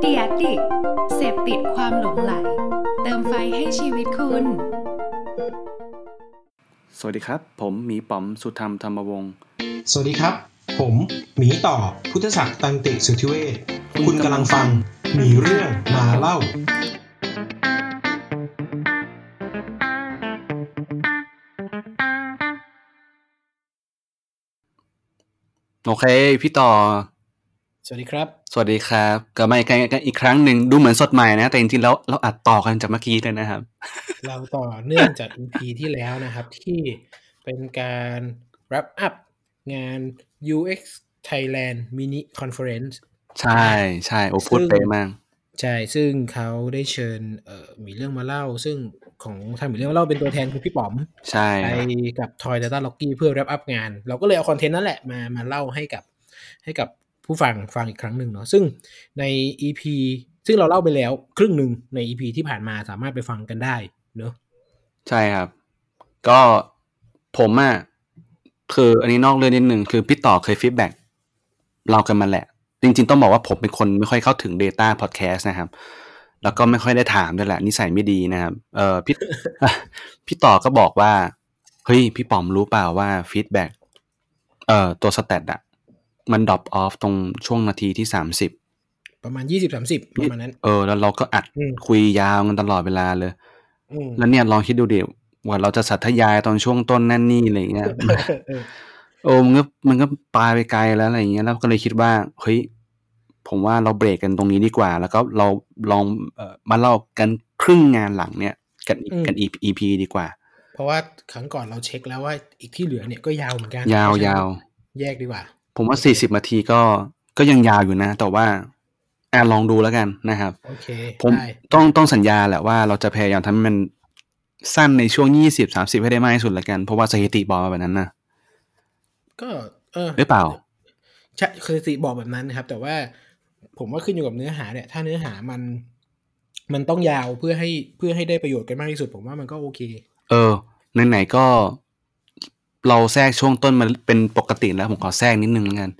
เดียดิเสพติดความหลงไหล เติมไฟให้ชีวิตคุณ สวัสดีครับ ผมหมีป๋อมสุธรรมธรรมวงศ์ สวัสดีครับ ผมหมีต่อพุทธศักดิ์ตันติสุทธิเวชคุณกำลังฟังหมีเรื่องมาเล่าโอเค พี่ต่อส วัสดีครับ สวัสดีครับกลับมาอีกครั้งอีกครั้งหนึ่งดูเหมือนสดใหม่นะ แต่จริงๆแล้วเราอัดต่อกันจากเมื่อกี้เลยนะครับ เราต่อเนื่องจาก EP ที่แล้วนะครับ ที่เป็นการ wrap up งาน UX Thailand Mini Conference ใช่ใช่โอ้พูดซึ่งเป๊ะมาก ใช่ ซึ่งเขาได้เชิญเอ่อมีเรื่องมาเล่า ซึ่งของทางมีเรื่องมาเล่าเป็นตัวแทนคือพี่ป๋อม ใช่ไปกับ Toy Data Locky เพื่อ wrap up งาน เราก็เลยเอาคอนเทนต์นั่นแหละมามาเล่าให้กับให้กับ ผู้ฟังฟังอีกครั้งหนึ่งเนาะซึ่งใน EP ซึ่งเราเล่าไปแล้วครึ่งหนึ่งใน EP ที่ผ่านมาสามารถไปฟังกันได้เนาะใช่ครับ ก็ผมอะ่ะคืออันนี้นอกเรื่องนิดหนึ่งคือพี่ต่อเคยฟีดแบ็กเรากันมาแหละ จริง ๆ ต้องบอกว่าผมเป็นคนไม่ค่อยเข้าถึง Data Podcast นะครับ แล้วก็ไม่ค่อยได้ถามด้วยแหละ นิสัยไม่ดีนะครับเออพี่พี่ต่อก็บอกว่า เฮ้ย พี่ป๋อมรู้เปล่าว่า feedback เอ่อตัว stat อะ มัน drop off ตรงช่วงนาทีที่สามสิบประมาณยี่สิบสามสิบประมาณนั้น เออ แล้วเราก็อัดอืมคุยยาวกันตลอดเวลาเลยอืมแล้วเนี่ยลองคิดดูดิว่าเราจะสาธยายตอนช่วงต้นนั่นนี่อะไรเงี้ยเออโอ้มันก็มันก็ปลายไปไกลแล้วอะไรเงี้ยแล้วก็เลยคิดว่าเฮ้ยผมว่าเราเบรกกันตรงนี้ดีกว่า แล้วก็เราลองเอ่อมาเล่ากันครึ่งงานหลังเนี่ยกันอีกกัน EP EP ดีกว่า เพราะว่าครั้งก่อนเราเช็คแล้วว่าอีกที่เหลือเนี่ยก็ยาวเหมือนกัน ยาวเพระฉะนั้นยาวแยกดีกว่า ผมว่าสี่สิบนาทีก็ก็ยังยาวอยู่นะ แต่ว่าอะลองดูแล้วกันนะครับโอเคผมได้ต้องต้องสัญญาแหละว่าเราจะพยายามทำให้มันสั้นในช่วงยี่สิบสามสิบให้ได้มากที่สุดแล้วกัน เพราะว่าสถิติบอกมาแบบนั้นนะก็ เออหรือเปล่าใช่คือสิบอกแบบนั้นนะครับ แต่ว่าผมว่าขึ้นอยู่กับเนื้อหาเนี่ย ถ้าเนื้อหามัน มันต้องยาวเพื่อให้เพื่อให้ได้ประโยชน์กันมากที่สุด ผมว่ามันก็โอเค เออไหนๆก็ เราแทรกช่วงต้นมันเป็นปกติแล้วผมขอแทรกนิดนึงแล้วกัน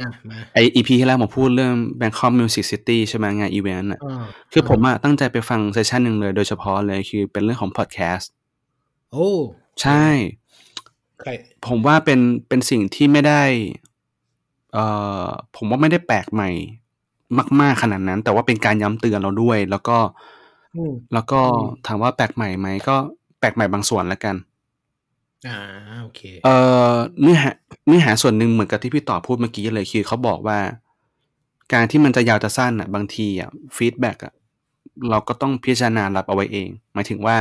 อะมาไออีพีที่แล้วผมพูดเรื่อง Bangkok Music City ใช่ไหมงานอีเวนต์อะอ่าคือผมอะตั้งใจไปฟังเซสชันหนึ่งเลยโดยเฉพาะเลยคือเป็นเรื่องของพอดแคสต์โอ้ใช่ใครผมว่าเป็นเป็นสิ่งที่ไม่ได้ เอ่อผมว่าไม่ได้แปลกใหม่มาก ๆขนาดนั้น แต่ว่าเป็นการย้ำเตือนเราด้วย แล้วก็อืมแล้วก็อืมถามว่าแปลกใหม่ไหมก็แปลกใหม่บางส่วนแล้วกัน อ่าโอเค เอ่อ เนื้อหาเนื้อหาส่วนหนึ่งเหมือนกับที่พี่ต่อพูดเมื่อกี้เลย คือเขาบอกว่า การที่มันจะยาวจะสั้นอะ บางทีอะ feedback อะเราก็ต้องพิจารณารับเอาไว้เอง หมายถึงว่า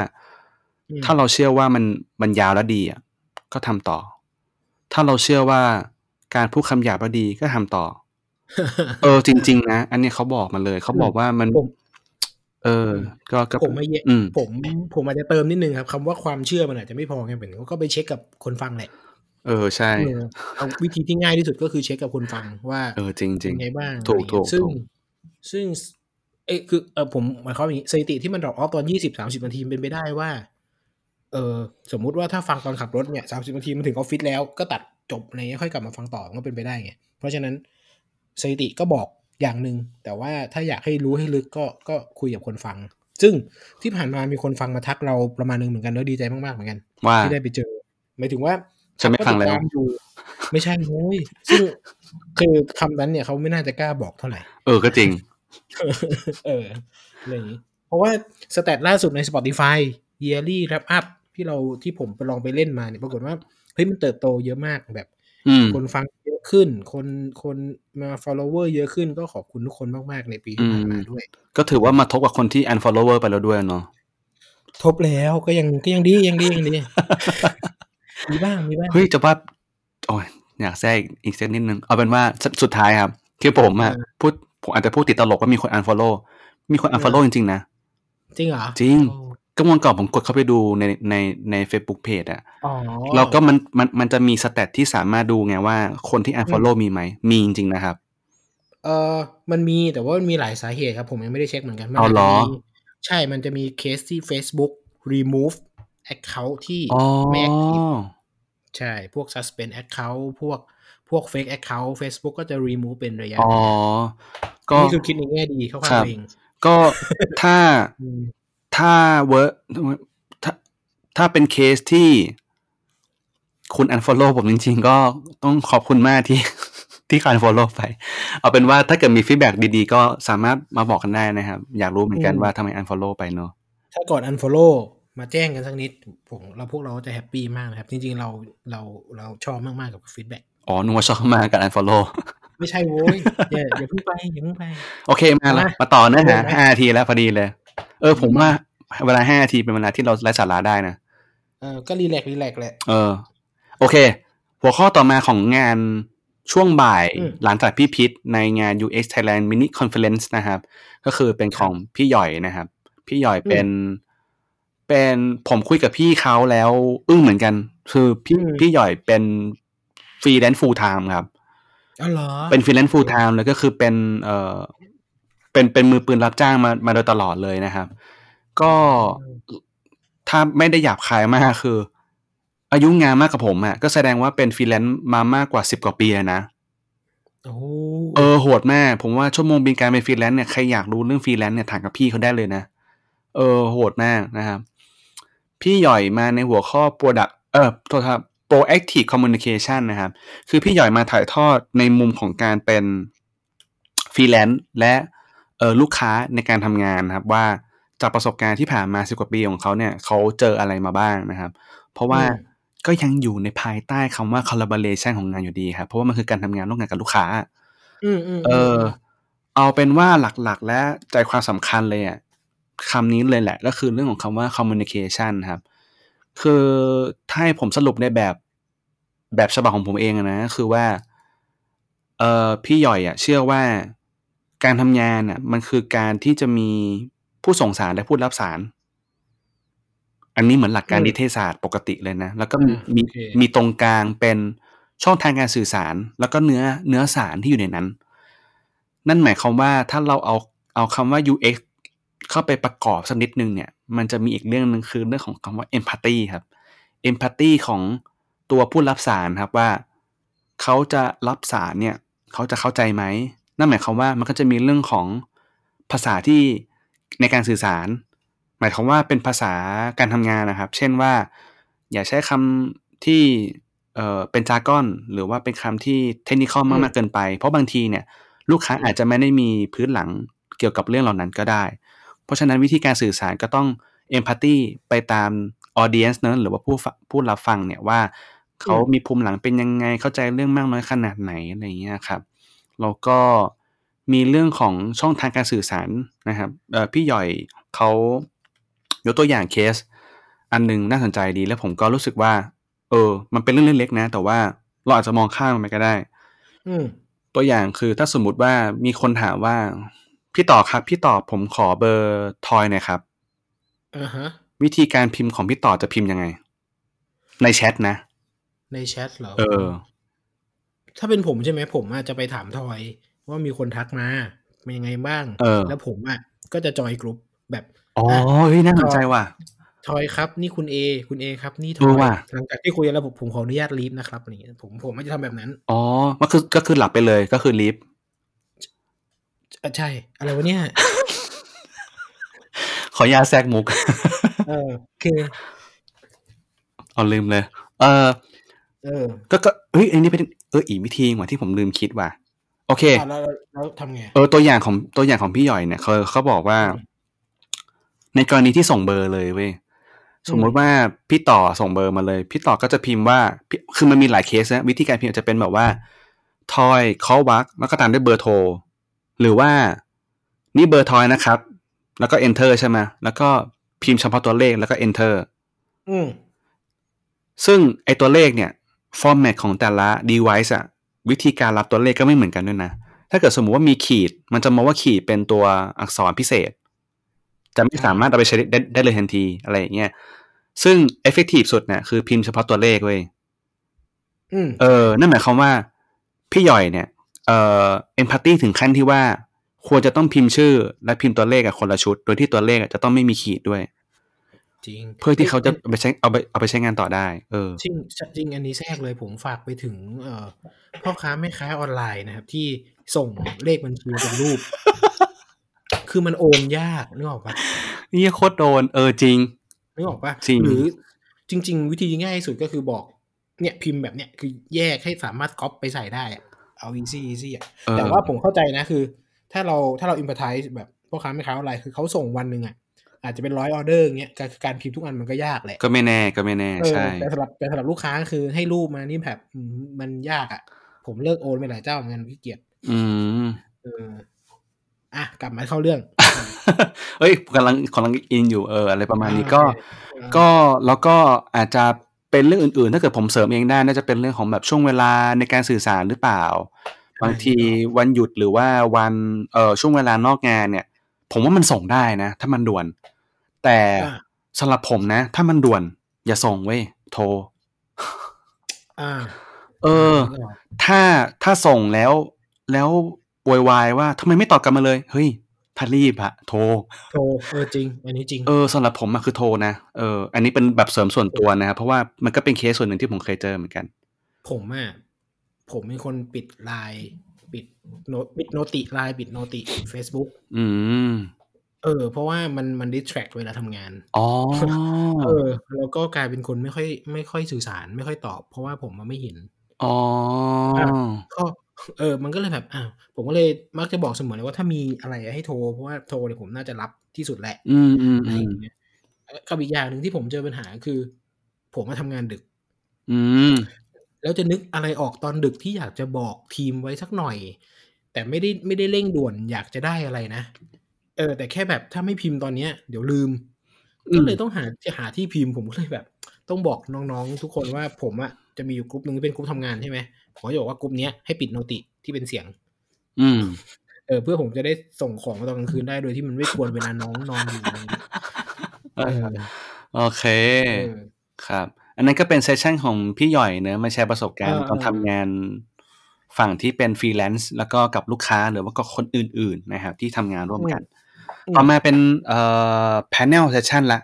อืมถ้าเราเชื่อว่ามันมันยาวและดีอะก็ทำต่อ ถ้าเราเชื่อว่าการพูดคำหยาบและดีก็ทำต่อ เออ จริง ๆ นะ อันนี้เขาบอกมาเลย เขาบอกว่ามันผม เออก็ก็ผมไม่แยะอืมผมผมอาจจะเติมนิดนึงครับคำว่าความเชื่อมันอาจจะไม่พอไงเป็นก็ไปเช็คกับคนฟังแหละ เออใช่เออเอาวิธีที่ง่ายที่สุดก็คือเช็คกับคนฟังว่าเออจริงจริเป็งนไงบ้างถูกอะไรเงี้ยถูกซึ่งถูกซึ่งเอ้ยคือเออผมหมายความอย่างนี้สถิติที่มันดรอปออฟตอนยี่สิบสามสิบนาทีเป็นไปได้ว่า เออสมมุติว่าถ้าฟังตอนขับรถเนี่ยสามสิบนาทีมันถึงออฟฟิศแล้วก็ตัดจบอะไรเงี้ยค่อยกลับมาฟังต่อมันก็เป็นไปได้ไงเพราะฉะนั้นสถิติก็บอก อย่างหนึ่งแต่ว่าถ้าอยากให้รู้ให้ลึกก็ก็คุยกับคนฟัง ซึ่งที่ผ่านมามีคนฟังมาทักเราประมาณหนึงเหมือนกันแล้วดีใจมากๆเหมือนกันว่าที่ได้ไปเจอหมายถึงว่าฉันไม่ฟังแล้วเขาก็ติดตามอยู่ไม่ใช่โว้ยซึ่งคือคำนั้นเนี่ยเขาไม่น่าจะกล้าบอกเท่าไหร่ เออก็จริง เอออะไรอย่างนี้ เพราะว่าสแตทล่าสุดใน Spotify yearly wrap up ที่เราที่ผมไปลองไปเล่นมาเนี่ยปรากฏว่าเฮ้ยมันเติบโตเยอะมากแบบอืม คนฟังเยอะขึ้น คนคนมา follower เยอะขึ้นก็ขอบคุณทุกคนมากๆในปีที่ผ่านมาอืมด้วย ก็ถือว่ามาทบกับคนที่ unfollower ไปแล้วด้วยเนาะทบแล้วก็ยังก็ยังดียังดียังดีมีบ้างมีบ้างเฮ้ยจะว่าโอ้ยอยากแทรกอีกสักนิดนึง เอาเป็นว่าสุดสุดท้ายครับ คือผมอะเออพูดผมอาจจะพูดติดตลกว่ามีคน unfollow มีคนเออ unfollow จริงๆนะ จริงเหรอ จริงโอ้ ก็วันก่อนผมกดเข้าไปดูในในใน Facebook Page อะอ๋อแล้วก็มันมันมันจะมีสเตตที่สามารถดูไงว่าคนที่ unfollow มีไหม มีจริงๆนะครับ เออมันมีแต่ว่ามันมีหลายสาเหตุครับ ผมยังไม่ได้เช็คเหมือนกันมัเอาเหรอจจะมีใช่มันจะมีเคสที่ Facebook remove account ที่อ๋อไม่ active ใช่ พวก suspend account พวกพวก fake account Facebook ก็จะ remove เป็นระยะอ๋อ ก็นี่คือคิดในแง่ดีเข้าข้างครับตัวเองก็ถ้าอืม ถ้าเวิร์ถ้าถ้าเป็นเคสที่คุณ unfollow ผมจริง ๆ ก็ต้องขอบคุณมากที่ที่การ unfollow ไป เอาเป็นว่าถ้าเกิดมี feedback ดีๆ ก็สามารถมาบอกกันได้นะครับ อยากรู้เหมือนกันว่าทำไม unfollow ไปเนาะถ้าก่อน unfollow มาแจ้งกันสักนิดผมเราพวกเราจะ happy มากนะครับ จริง ๆ เราเราเราชอบมากๆกับ feedbackอ๋อนึกว่าชอบมากกับ unfollow ไม่ใช่โว้ยอย่าอย่าเพิ่งไปอย่าเพิ่งไป โอเคมาละมามาต่อเนื้อหาเริ่มไหมห้านาทีแล้วพอดีเลย เออ ผมว่าเวลาห้านาทีเป็นเวลาที่เราไร้สาระได้นะเออก็ relax relax แหละเออ โอเค หัวข้อต่อมาของงานช่วงบ่ายอืมหลังจากพี่พีทในงาน UX Thailand Mini Conference นะครับ ก็คือเป็นของพี่หย่อยนะครับ พี่หย่อยเป็นเป็นผมคุยกับพี่เขาแล้ว อึ้งเหมือนกัน คือพี่อืมพี่หย่อยเป็นฟรีแลนซ์ full time ครับอ๋อเหรอเป็นฟรีแลนซ์ full time เลยก็คือเป็นเอ่อ เป็นเป็นมือปืนรับจ้างมามาโดยตลอดเลยนะครับ ก็ถ้าไม่ได้หยาบคายมากคือ อายุงานมากกว่าผมอะก็แสดงว่าเป็นฟรีแลนซ์มามากกว่าสิบกว่าปีแล้วนะโอ้เออโหดมากผมว่าชั่วโมงบินการเป็นฟรีแลนซ์เนี่ยใครอยากรู้เรื่องฟรีแลนซ์เนี่ยถามกับพี่เขาได้เลยนะ เออโหดมากนะครับ พี่หย่อยมาในหัวข้อ product เออโทษครับ proactive communication นะครับ คือพี่หย่อยมาถ่ายทอดในมุมของการเป็นฟรีแลนซ์และ เออลูกค้าในการทำงานนะครับว่าจากประสบการณ์ที่ผ่านมาสิบกว่าปีของเขาเนี่ยเขาเจออะไรมาบ้างนะครับ เพราะว่าก็ยังอยู่ในภายใต้คำว่า collaboration ของงานอยู่ดีครับเพราะว่ามันคือการทำงานร่วมกันกับลูกค้าอืมอืมเออ เอาเป็นว่าหลักๆ และใจความสำคัญเลยอะคำนี้เลยแหละ ก็คือเรื่องของคำว่า communication ครับ คือถ้าให้ผมสรุปในแบบแบบฉบับของผมเองอะนะ คือว่า เออพี่หย่อยอะ เชื่อว่า การทำงานอะมันคือการที่จะมีผู้ส่งสารและผู้รับสาร อันนี้เหมือนหลักการนิเทศศาสตร์ปกติเลยนะ แล้วก็มีมีมีตรงกลางเป็นช่องทางการสื่อสาร แล้วก็เนื้อเนื้อสารที่อยู่ในนั้น นั่นหมายความว่าถ้าเราเอาเอาคำว่า UX เข้าไปประกอบสักนิดนึงเนี่ย มันจะมีอีกเรื่องหนึ่งคือเรื่องของคำว่า empathy ครับ empathy ของตัวผู้รับสารครับว่า เขาจะรับสารเนี่ย เขาจะเข้าใจไหม นั่นหมายความว่ามันก็จะมีเรื่องของภาษาที่ในการสื่อสาร หมายความว่าเป็นภาษาการทำงานนะครับ เช่นว่า อย่าใช้คำที่เอ่อเป็นจาก้อน หรือว่าเป็นคำที่เทคนิคมากๆเกินไป เพราะบางทีเนี่ย ลูกค้าอาจจะไม่ได้มีพื้นหลังเกี่ยวกับเรื่องเหล่านั้นก็ได้ เพราะฉะนั้นวิธีการสื่อสารก็ต้องเอมพัตตีไปตามออเดียนส์เนอะหรือว่าผู้ฟังผู้รับฟังเนี่ยว่าเขามีภูมิหลังเป็นยังไงเข้าใจเรื่องมากน้อยขนาดไหนอะไรอย่างเงี้ยครับ แล้วก็มีเรื่องของช่องทางการสื่อสารนะครับเอ่อพี่หย่อยเขายกตัวอย่างเคส อันหนึงน่าสนใจดีแล้วผมก็รู้สึกว่า เออ มันเป็นเรื่องเล็กๆนะ แต่ว่าเราอาจจะมองข้ามมันไปก็ได้อืมตัวอย่างคือถ้าสมมุติว่ามีคนถามว่า พี่ต่อครับ พี่ต่อผมขอเบอร์ทอยหน่อยครับอ่าฮะวิธีการพิมพ์ของพี่ต่อจะพิมพ์ยังไง ในแชทนะ ในแชทเหรอเออ ถ้าเป็นผมใช่ไหม ผมอาจจะไปถามทอยว่ามีคนทักมาเป็นยังไงบ้าง เออ แล้วผมอะก็จะจอยกลุ่มแบบอ๋อเฮ้ยน่าสนใจว่ะทอยครับ นี่คุณเอคุณเอครับ นี่ทเอออยว่ะหลังจากที่คุยกันแล้วผมผมขออนุญาตลีฟนะครับอะไรเงี้ยผมผมไม่จะทำแบบนั้น อ๋อก็คือก็คือหลับไปเลยก็คือลิฟอะใช่ อะไรวะเนี่ย ขออนุญาตแทรกมุก เออโอเคเอาลืมเลย เออเออ ก็ก็เฮ้ยอันนี้เป็น เอออีกวิธีหนึ่งว่ะที่ผมลืมคิดว่ะโอเคอะแล้วแล้วแล้วทำไงเออตัวอย่างของตัวอย่างของพี่หย่อยเนี่ยเขาเขาบอกว่า ในกรณีที่ส่งเบอร์เลยเว้ยสมมติว่าพี่ต่อส่งเบอร์มาเลย พี่ต่อก็จะพิมพ์ว่าพี่คือมันมีหลายเคสนะวิธีการพิมพ์อาจจะเป็นแบบว่าทอย call back แล้วก็ตามด้วยเบอร์โทร หรือว่านี่เบอร์ทอยนะครับ แล้วก็ enter ใช่ไหมแล้วก็พิมพ์เฉพาะตัวเลขแล้วก็ enter อืมซึ่งไอตัวเลขเนี่ย format ของแต่ละ device อะวิธีการรับตัวเลขก็ไม่เหมือนกันด้วยนะ ถ้าเกิดสมมุติว่ามีขีด มันจะมองว่าขีดเป็นตัวอักษรพิเศษ จะไม่สามารถเอาไปใช้ได้ได้ได้เลยทันทีอะไรอย่างเงี้ยซึ่ง effective สุดเนี่ยคือพิมพ์เฉพาะตัวเลขเว้ยอืมเออ นั่นหมายความว่า พี่หย่อยเนี่ย เอ่อ empathy ถึงขั้นที่ว่า ควรจะต้องพิมพ์ชื่อและพิมพ์ตัวเลขกับคนละชุด โดยที่ตัวเลขอะจะต้องไม่มีขีดด้วย จริง เพื่อที่เขาจะเอาไปใช้เอาไปเอาไปใช้งานต่อได้ เออจริงจริงอันนี้แทรกเลยผมฝากไปถึง เอ่อพ่อค้าแม่ค้าออนไลน์นะครับ ที่ส่งเลขบัญชีเป็นรูป คือมันโอนยากนึกออกปะนี่โคตรโดนเออจริงนึกออกปะจริงหรือจริง ๆ วิธีง่ายที่สุดก็คือบอก เนี่ยพิมพ์แบบเนี้ยคือแยกให้สามารถก๊อปไปใส่ได้อะเอา easy easy อะเออแต่ว่าผมเข้าใจนะคือ ถ้าเราถ้าเรา empathize แบบพ่อค้าแม่ค้าออนไลน์คือเขาส่งวันหนึ่งอะ อาจจะเป็นร้อยออเดอร์อย่างเงี้ยการการพิมพ์ทุกอันมันก็ยากแหละ ก็ไม่แน่ก็ไม่แน่เออใช่แต่สำหรับแต่สำหรับลูกค้าคือให้รูปมานี่แบบอืมมันยากอะ ผมเลิกโอนไปหลายเจ้าเหมือนกันขี้เกียจอืมเอออะกลับมาเข้าเรื่องเฮ้ยกำลังกำลังอินอยู่เอออะไรประมาณนี้ก็อ่าก็แล้วก็อาจจะเป็นเรื่องอื่นๆ ถ้าเกิดผมเสริมเองได้น่าจะเป็นเรื่องของแบบช่วงเวลาในการสื่อสารหรือเปล่า บางทีวันหยุดหรือว่าวันเอ่อช่วงเวลานอกงานเนี่ย ผมว่ามันส่งได้นะ ถ้ามันด่วน แต่อ่าสำหรับผมนะ ถ้ามันด่วน อย่าส่งเว้ยโทรอ่าเออ ถ้าถ้าส่งแล้ว แล้วโวยวายว่าทำไมไม่ตอบกลับมาเลย เฮ้ยถ้ารีบอะโทรโทรเออจริง อันนี้จริงเออสำหรับผมอะคือโทรนะเอออันนี้เป็นแบบเสริมส่วนตัวนะครับเพราะว่ามันก็เป็นเคสส่วนหนึ่งที่ผมเคยเจอเหมือนกัน ผมอะผมเป็นคนปิดไลน์ปิดโนปิดโนติไลน์ปิดโนติ Facebook อืม เออ เพราะว่ามัน มันดิสแทรกเวลาทำงาน อ๋อ เออ แล้วก็กลายเป็นคนไม่ค่อย ไม่ค่อยสื่อสาร ไม่ค่อยตอบ เพราะว่าผมมันไม่เห็น อ๋อก็ เออ มันก็เลยแบบอ่าผมก็เลยมักจะบอกเสมอเลยว่า ถ้ามีอะไรให้โทร เพราะว่าโทรเนี่ยผมน่าจะรับที่สุดแหละ อืมอืมอะไรอือมย่างเงี้ยกับอีกอย่างหนึ่งที่ผมเจอปัญหา คือ ผมมาทำงานดึก อืม แล้วจะนึกอะไรออกตอนดึกที่อยากจะบอกทีมไว้สักหน่อย แต่ไม่ได้ ไม่ได้เร่งด่วนอยากจะได้อะไรนะ เออ แต่แค่แบบถ้าไม่พิมพ์ตอนเนี้ยเดี๋ยวลืมอืม ก็เลยต้องหาจะหาที่พิมพ์ผมก็เลยแบบ ต้องบอกน้องๆทุกคนว่าผมอะจะมีอยู่กลุ่มหนึ่งที่เป็นกลุ่มทำงานใช่ไหมผมก็จะบอกว่ากลุ่มเนี้ยให้ปิดโนติที่เป็นเสียง อืม เออ เพื่อผมจะได้ส่งของมาตอนกลางคืนได้โดยที่มันไม่ควรเวลาน้องนอนอยู่อะไรอย่างเงี้ยเออโอเคเออครับ อันนั้นก็เป็นเซสชั่นของพี่หย่อยเนอะมาแชร์ประสบการณ์เออตอนทำงานฝั่งที่เป็นฟรีแลนซ์แล้วก็กับลูกค้าหรือว่าก็คนอื่น ๆ นะครับ ที่ทำงานร่วมกัน ต่อมาเป็นเอ่อ panel session ละ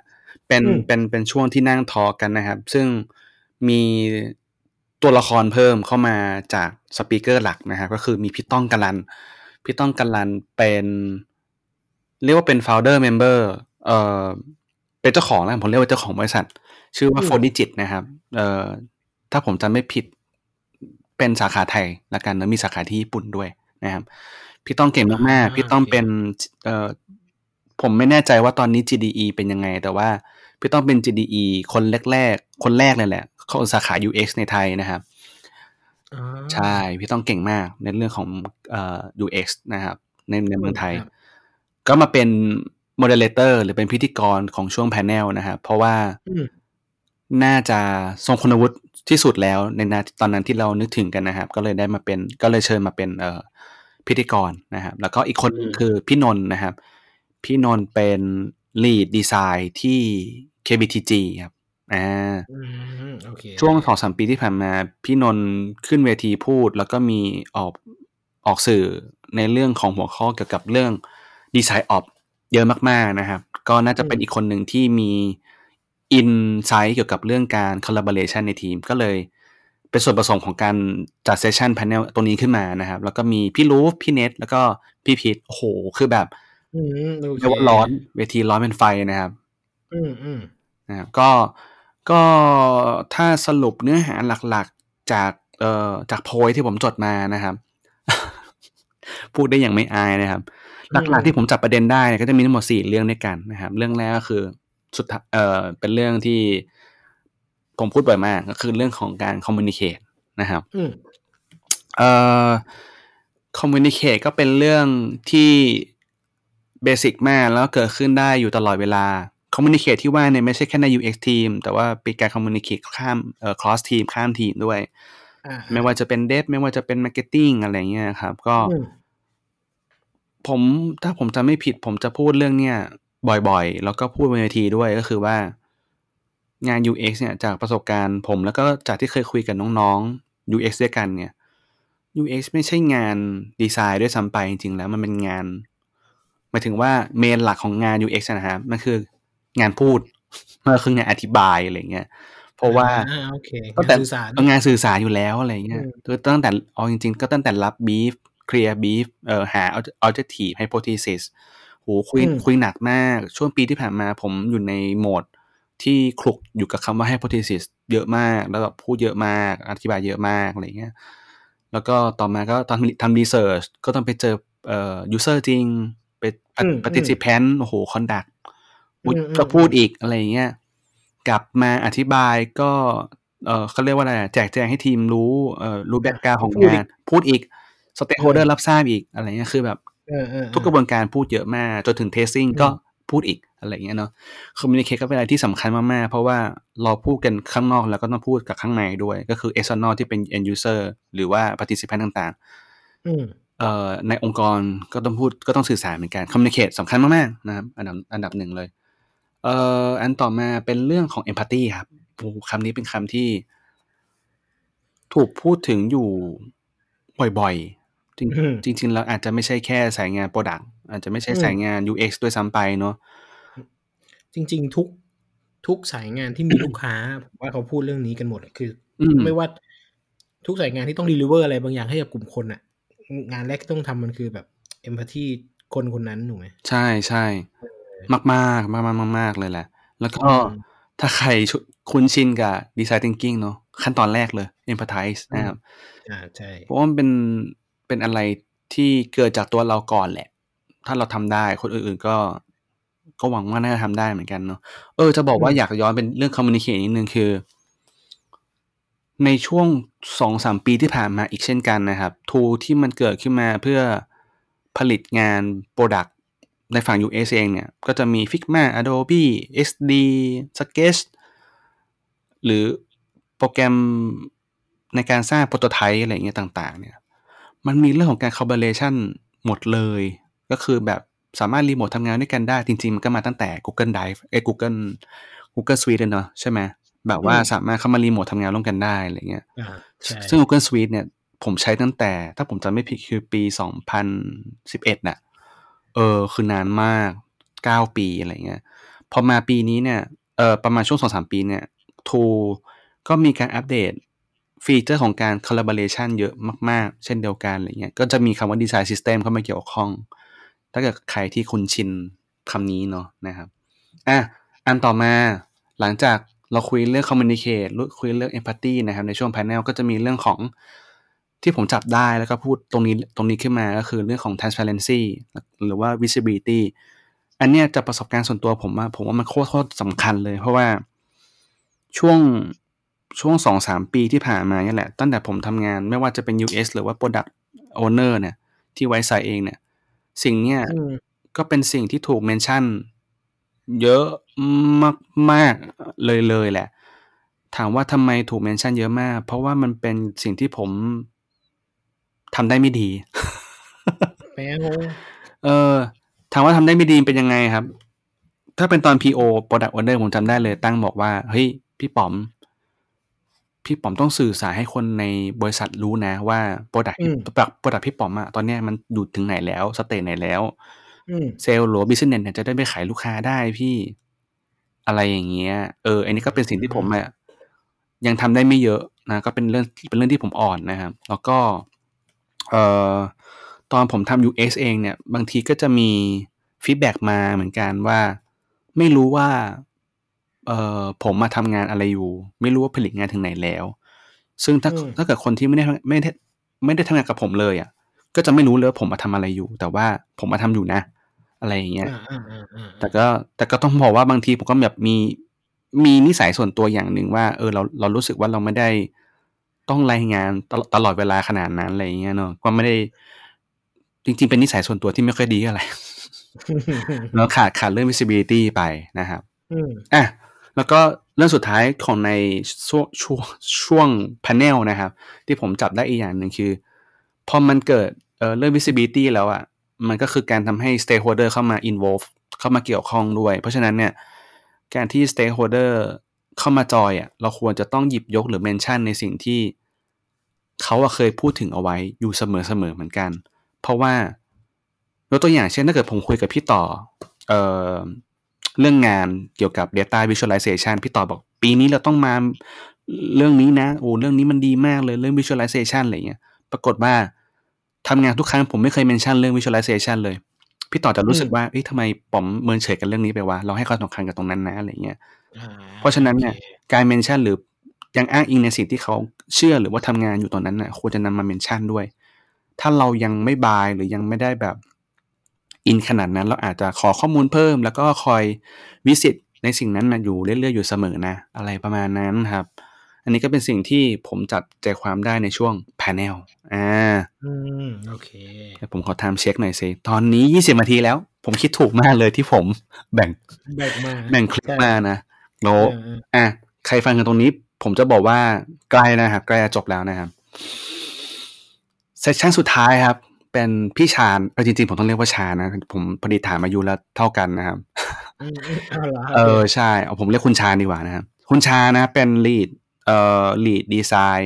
เป็นอืมเป็นเป็นช่วงที่นั่ง talk กันนะครับ ซึ่งมีตัวละครเพิ่มเข้ามาจาก speaker หลักนะครับก็คือมีพี่ต้องกันลัน พี่ต้องกันลันเป็น เรียกว่าเป็น founder member เอ่อเป็นเจ้าของแล้วผมเรียกว่าเจ้าของบริษัท ชื่อว่าอืม Fourdigit นะครับ เอ่อถ้าผมจำไม่ผิดเป็นสาขาไทยละกันแล้วมีสาขาที่ญี่ปุ่นด้วยนะครับ พี่ต้องเก่งมากๆพี่ต้องเป็นเอ่อ ผมไม่แน่ใจว่าตอนนี้ GDE เป็นยังไง แต่ว่าพี่ต้องเป็น GDE คนแรกๆ คนแรกเลยแหละเข้าสาขา UX ในไทยนะครับอ่าใช่ พี่ต้องเก่งมากในเรื่องของเอ่อ UX นะครับ ในในเมืองไทยครับก็มาเป็น moderator หรือเป็นพิธีกรของช่วง panel นะครับเพราะว่าอืมน่าจะทรงคุณวุฒิที่สุดแล้วในนาตอนนั้นที่เรานึกถึงกันนะครับ ก็เลยได้มาเป็นก็เลยเชิญมาเป็นเอ่อพิธีกรนะครับ แล้วก็อีกคนหนึ่งอืมคือพี่นนท์นะครับ พี่นนท์เป็น lead design ที่ KBTG ครับอ่าอืมโอเคช่วงสองสามปีที่ผ่านมา พี่นนท์ขึ้นเวทีพูด แล้วก็มีออกออกสื่อในเรื่องของหัวข้อเกี่ยวกับเรื่องDesignOps เยอะมากๆนะครับ ก็น่าจะเป็นอีกคนหนึ่งที่มี insight เกี่ยวกับเรื่องการ collaboration ในทีม ก็เลยเป็นส่วนผสมของการจัดเซสชัน p พ n e l ตัวนี้ขึ้นมานะครับ แล้วก็มีพี่ลูฟพี่เน็ตแล้วก็พี่พีทโอ้โห คือแบบอืมโอ เคเรียกว่าร้อนเวทีร้อนเป็นไฟนะครับ อืมอืมนะครับก็ก็ถ้าสรุปเนื้อหาหลักๆจากเอ่อจากโพยที่ผมจดมานะครับ พูดได้อย่างไม่อายนะครับ หลักๆที่ผมจับประเด็นได้เนี่ยก็จะมีทั้งหมดสี่เรื่องด้วยกันนะครับ เรื่องแรกก็คือสุดท้ายเอ่อเป็นเรื่องที่ผมพูดบ่อยมากก็คือเรื่องของการคอมมูนิเค e นะครับอืมเอ่อคอมมูนิเค e ก็เป็นเรื่องที่ basic มากแล้วก็เกิดขึ้นได้อยู่ตลอดเวลา communicate ที่ว่าเนี่ยไม่ใช่แค่ใน UX team แต่ว่าเป็นการคอมมูนิเค e ข้ามเอ่อ cross team ข้ามทีมด้วยอ่าไม่ว่าจะเป็น dev ไม่ว่าจะเป็น marketing อะไรเงี้ยครับ ก็อืมผมถ้าผมจำไม่ผิด ผมจะพูดเรื่องเนี้ยบ่อยๆ แล้วก็พูดบนเวทีด้วยก็คือว่างาน UX เนี่ยจากประสบการณ์ผมแล้วก็จากที่เคยคุยกับน้องๆ UX ด้วยกันเนี่ย UX ไม่ใช่งานดีไซน์ด้วยซ้ำไปจริงๆแล้วมันเป็นงาน หมายถึงว่า main หลักของงาน UX นะครับมันคืองานพูดมันคืองานอธิบายอะไรเงี้ยเพราะว่าอ่าโอเคตั้งแต่งานสื่อสารงานสื่อสารอยู่แล้วอะไรเงี้ยอืมคือตั้งแต่เอาจริง ๆ ก็ตั้งแต่รับบีฟ clear brief เอ่อหา objective hypothesis โหคุยอืมคุยหนักมาก ช่วงปีที่ผ่านมาผมอยู่ในโหมดที่คลุกอยู่กับคำว่า hypothesis เยอะมาก แล้วแบบพูดเยอะมาก อธิบายเยอะมากอะไรเงี้ยแล้วก็ต่อมาก็ตอนทำ research ก็ต้องไปเจอเอ่อ user จริง ไปอืม participant โอ้โห conduct อุ๊ยอืมอืมก็พูดอีกอะไรเงี้ยกลับมาอธิบายก็ เออเขาเรียกว่าอะไรอะแจกแจงให้ทีมรู้เอ่อรู้ background ของงานพูดอีก stakeholder รับทราบอีกอะไรเงี้ยคือแบบเออเออเออทุกกระบวนการพูดเยอะมาก จนถึง testing อืมก็พูดอีกอะไรเงี้ยเนาะ communicate ก็เป็นอะไรที่สำคัญมาก ๆ เพราะว่าเราพูดกันข้างนอกแล้วก็ต้องพูดกับข้างในด้วย ก็คือ external ที่เป็น end user หรือว่า participant ต่างๆอืมเอ่อ ในองค์กรก็ต้องพูดก็ต้องสื่อสารเหมือนกัน communicate สำคัญมากๆนะครับอันดับอันดับหนึ่งเลยเอ่ออันต่อมาเป็นเรื่องของ empathy ครับโอ้โหคำนี้เป็นคำที่ ถูกพูดถึงอยู่บ่อยๆ จริงอืมจริงๆแล้วอาจจะไม่ใช่แค่สายงาน product อาจจะไม่ใช่อืมสายงาน UX ด้วยซ้ำไปเนาะจริง ๆ ทุกทุกสายงานที่มีลูกค้าผมว่าเขาพูดเรื่องนี้กันหมดอะคืออืมไม่ว่าทุกสายงานที่ต้อง deliver อะไรบางอย่างให้กับกลุ่มคนอะ งานแรกที่ต้องทำมันคือแบบ empathy คนคนนั้นถูกไหมใช่ใช่มากมากมากมากมากมากๆเลยแหละ แล้วก็อืมถ้าใครชุคุ้นชินกับ design thinking เนาะขั้นตอนแรกเลย empathize นะครับอ่าใช่เพราะว่ามันเป็นเป็นอะไรที่เกิดจากตัวเราก่อนแหละ ถ้าเราทำได้คนอื่นๆก็ ก็หวังว่าน่าจะทำได้เหมือนกันเนาะเออจะบอกว่าอยากย้อนเป็นเรื่อง communicate นิดนึงคือ ในช่วงสองสามปีที่ผ่านมาอีกเช่นกันนะครับทูที่มันเกิดขึ้นมาเพื่อผลิตงาน Product ในฝั่ง US เองเนี่ย ก็จะมี Figma Adobe SD Sketch หรือโปรแกรมในการสร้างโปรโตไทป์อะไรอย่างเงี้ยต่าง ๆ เนี่ย มันมีเรื่องของการ collaboration หมดเลย ก็คือแบบสามารถรีโมททำงานด้วยกันได้ จริง ๆ มันก็มาตั้งแต่ Google Drive เอ้ Google Google Suite เลยเนาะใช่ไหม แบบว่าสามารถเข้ามารีโมททำงานร่วมกันได้อะไรเงี้ยอ่าใช่ซึ่ง Google Suite เนี่ย ผมใช้ตั้งแต่ ถ้าผมจำไม่ผิดคือปี2011น่ะ เออ คือนานมาก9ปีอะไรเงี้ย พอมาปีนี้เนี่ย เออประมาณช่วง2-3ปีเนี่ย Tool ก็มีการอัปเดตฟีเจอร์ของการ collaboration เยอะมาก ๆ เช่นเดียวกันอะไรเงี้ย ก็จะมีคำว่า design system เข้ามาเกี่ยวข้อง ถ้าเกิดใครที่คุ้นชินคำนี้เนาะนะครับ อะ อันต่อมาหลังจาก เราคุยเรื่อง communicate คุยเรื่อง empathy นะครับในช่วง panel ก็จะมีเรื่องของที่ผมจับได้แล้วก็พูดตรงนี้ตรงนี้ขึ้นมาก็คือเรื่องของ transparency หรือว่า visibility อันเนี้ยจากประสบการณ์ส่วนตัวผมว่าผมว่ามันโคตรโคตรสำคัญเลย เพราะว่าช่วงช่วงสองสามปีที่ผ่านมาเนี่ยแหละ ตั้งแต่ผมทำงานไม่ว่าจะเป็น US หรือว่า product owner เนี่ยที่ไว้ใส่เองเนี่ย สิ่งเนี้ยอืมก็เป็นสิ่งที่ถูกเมนชั่น เยอะมากๆเลยเลยแหละ ถามว่าทำไมถูกเมนชั่นเยอะมาก เพราะว่ามันเป็นสิ่งที่ผมทำได้ไม่ดีแปลงงเออถามว่าทำได้ไม่ดีเป็นยังไงครับ ถ้าเป็นตอน PO Product Owner ผมจำได้เลยตั้งบอกว่า เฮ้ย พี่ป๋อม พี่ป๋อมต้องสื่อสารให้คนในบริษัทรู้นะ ว่า Product อืม Product Product พี่ป๋อมอะตอนเนี้ยมันอยู่ถึงไหนแล้ว stage ไหนแล้วอืม เซลล์หรือ business เนี่ยจะได้ไปขายลูกค้าได้พี่ อะไรอย่างเงี้ย เออ อันนี้ก็เป็นสิ่งที่ผมอะยังทำได้ไม่เยอะนะ ก็เป็นเรื่องเป็นเรื่องที่ผมอ่อนนะครับ แล้วก็ เอ่อตอนผมทำ UX เองเนี่ย บางทีก็จะมีฟีดแบ็กมาเหมือนกันว่า ไม่รู้ว่าเอ่อผมมาทำงานอะไรอยู่ ไม่รู้ว่าผลิตงานถึงไหนแล้ว ซึ่งถ้าอืมถ้าเกิดคนที่ไม่ได้ไม่ได้ไม่ได้ทำงานกับผมเลยอะ ก็จะไม่รู้เลยว่าผมมาทำอะไรอยู่ แต่ว่าผมมาทำอยู่นะ อะไรอย่างเงี้ยอ่าอ่าอ่าอ่าแต่ก็แต่ก็ต้องบอกว่าบางทีผมก็แบบมีมีนิสัยส่วนตัวอย่างหนึ่งว่า เออเราเรารู้สึกว่าเราไม่ได้ต้องรายงานตลอดตลอดเวลาขนาดนั้นอะไรอย่างเงี้ยเนอะก็ไม่ได้ จริง ๆ เป็นนิสัยส่วนตัวที่ไม่ค่อยดีอะไรแล้วขาดขาดเรื่อง visibility ไปนะครับอืมอะแล้วก็เรื่องสุดท้ายของในช่วงช่วงช่วง panel นะครับ ที่ผมจับได้อีกอย่างหนึ่งคือ พอมันเกิดเอ่อเรื่อง visibility แล้วอะ มันก็คือการทำให้ stakeholder เข้ามา involve เข้ามาเกี่ยวข้องด้วย เพราะฉะนั้นเนี่ยการที่ stakeholder เข้ามาจอยอะเราควรจะต้องหยิบยกหรือ mention ในสิ่งที่เขาเคยพูดถึงเอาไว้อยู่เสมอๆเหมือนกัน เพราะว่ายกตัวอย่างเช่นถ้าเกิดผมคุยกับพี่ต่อเอ่อเรื่องงานเกี่ยวกับ Data Visualization พี่ต่อบอกปีนี้เราต้องมาเรื่องนี้นะโอ้เรื่องนี้มันดีมากเลยเรื่อง Visualization อะไรเงี้ย ปรากฏว่า ทำงานทุกครั้งผมไม่เคยเมนชั่นเรื่อง visualization เลย พี่ต่อจะรู้สึกว่าเอ้ยทำไมผมเมินเฉยกันเรื่องนี้ไปวะเราให้ความสำคัญกับตรงนั้นนะอะไรเงี้ยอ่เพราะฉะนั้นเนี่ยโอคการเมนชั่นหรือยังอ้างอิงในสิ่งที่เขาเชื่อหรือว่าทำงานอยู่ตอนนั้นน่ะควรจะนำมาเมนชั่นด้วย ถ้าเรายังไม่บายหรือยังไม่ได้แบบอินขนาดนั้น เราอาจจะขอข้อมูลเพิ่ม แล้วก็คอยวิสิตในสิ่งนั้นนะอยู่เรื่อยๆอยู่เสมอนะ อะไรประมาณนั้นครับ อันนี้ก็เป็นสิ่งที่ผมจับใจความได้ในช่วง panel อ่าอืมโอเคเดี๋ยวผมขอทำเช็คหน่อยสิ ตอนนี้20นาทีแล้ว ผมคิดถูกมากเลยที่ผมแบ่ง แบ่งมาแบ่งคลิปมานะแล้วเออเอออะใครฟังกันตรงนี้ ผมจะบอกว่าใกล้นะครับใกล้จะจบแล้วนะครับเซสชั่นสุดท้ายครับ เป็นพี่ชาญเออจริงๆ ผมต้องเรียกว่าชาญนะ ผมพอดีถามอายุแล้วเท่ากันนะครับอืมอืมเอาละเออใช่เอาผมเรียกคุณชาญดีกว่านะครับคุณชาญนะเป็น lead เอ่อ lead design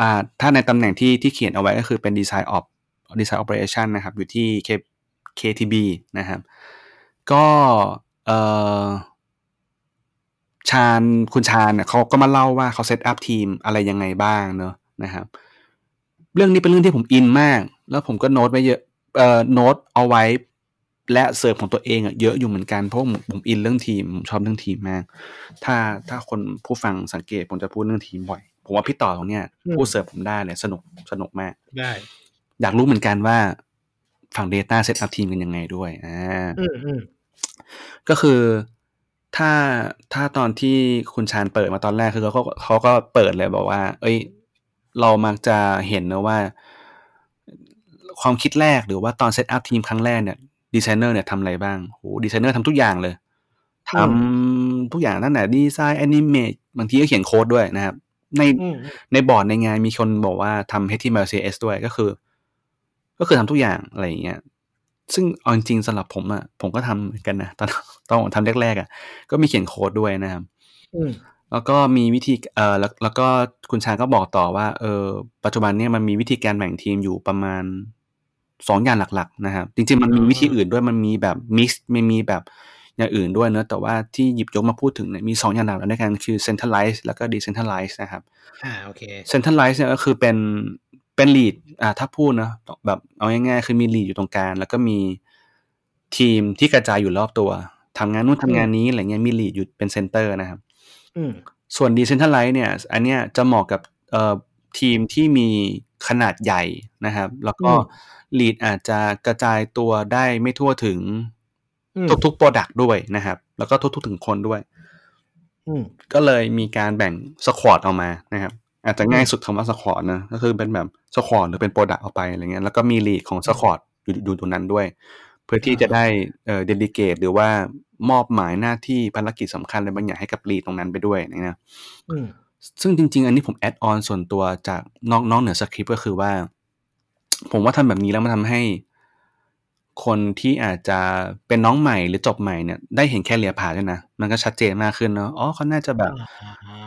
อ่าถ้าในตำแหน่งที่ที่เขียนเอาไว้ก็คือเป็น design op design operation นะครับ อยู่ที่ K KTB นะครับ ก็เอ่อชาญคุณชาญเนี่ยเขาก็มาเล่าว่าเขา set up ทีมอะไรยังไงบ้างเนอะนะครับ เรื่องนี้เป็นเรื่องที่ผมอินมาก แล้วผมก็โน้ตไว้เยอะเอ่อโน้ตเอาไว้ และเสิร์ฟของตัวเองอะเยอะอยู่เหมือนกันเพราะผมผมอินเรื่องทีมผมชอบเรื่องทีมมาก ถ้าถ้าคนผู้ฟังสังเกตผมจะพูดเรื่องทีมบ่อย ผมว่าพี่ต่อตรงเนี้ยพูดเสิร์ฟผมได้เลยสนุกสนุกมากได้อยากรู้เหมือนกันว่าฝั่ง Data เซตอัพทีมกันยังไงด้วยอ่าอืมอืมก็คือถ้าถ้าตอนที่คุณชาญเปิดมาตอนแรกคือเขาก็เขาก็เปิดเลยบอกว่า เอ้ย เรามักจะเห็นนะว่า ความคิดแรกหรือว่าตอน set up ทีมครั้งแรกเนี่ย ดีไซเนอร์เนี่ยทำอะไรบ้างโหดีไซเนอร์ทำทุกอย่างเลยทำทุกอย่างตั้งแต่ design animate บางทีก็เขียนโค้ดด้วยนะครับ ในอืมในบอร์ดในงานมีคนบอกว่าทำ HTML CSS ด้วยก็คือ ก็คือทำทุกอย่างอะไรอย่างเงี้ยซึ่งเอาจริงๆสำหรับผมอะผมก็ทำเหมือนกันนะตอนตอนผมทำแรกๆอะก็มีเขียนโค้ดด้วยนะครับอืมแล้วก็มีวิธีเอ่อแล้วแล้วก็คุณชาญก็บอกต่อว่า เออปัจจุบันเนี่ยมันมีวิธีการแบ่งทีมอยู่ประมาณ สองอย่างหลักๆนะครับ จริงๆมันมีวิธีอื่นด้วยมันมีแบบมิกซ์ไม่มีแบบอย่างอื่นด้วยเนอะแต่ว่าที่หยิบยกมาพูดถึงเนี่ยมีสองอย่างหลักด้วยกันคือ centralize แล้วก็ decentralize นะครับอ่าโอเค centralize เนี่ยก็คือเป็นเป็น lead อ่าถ้าพูดนะแบบเอาง่ายๆคือมี lead อยู่ตรงกลางแล้วก็มีทีมที่กระจายอยู่รอบตัวทำงานนู่นทำงานนี้อะไรเงี้ยมี lead อยู่เป็น center นะครับอืมส่วน decentralize เนี่ย อันเนี้ยจะเหมาะกับเอ่อทีมที่มีขนาดใหญ่นะครับ แล้วก็อืม lead อาจจะกระจายตัวได้ไม่ทั่วถึงอืมทุกๆ product ด้วยนะครับ แล้วก็ทุกๆถึงคนด้วยอืมก็เลยมีการแบ่ง squad ออกมานะครับ อาจจะง่ายสุดคำว่า squad นะก็คือเป็นแบบ squad หรือเป็น product ออกไปอะไรเงี้ยแล้วก็มี lead ของ squad อยู่อยู่ตรงนั้นด้วย เพื่อที่จะได้เอ่อเดลิเกตหรือว่ามอบหมายหน้าที่ภารกิจสำคัญอะไรบางอย่างให้กับลีดตรงนั้นไปด้วยนะอืม ซึ่งจริง ๆ อันนี้ผมแอดออนส่วนตัวจากนอกนอกเหนือสคริปต์ก็คือว่า ผมว่าทำแบบนี้แล้วมันทำให้ คนที่อาจจะเป็นน้องใหม่หรือจบใหม่เนี่ย ได้เห็นแค่เรียผ่าด้วยนะ มันก็ชัดเจนมากขึ้นเนาะอ๋อเขาน่าจะแบบ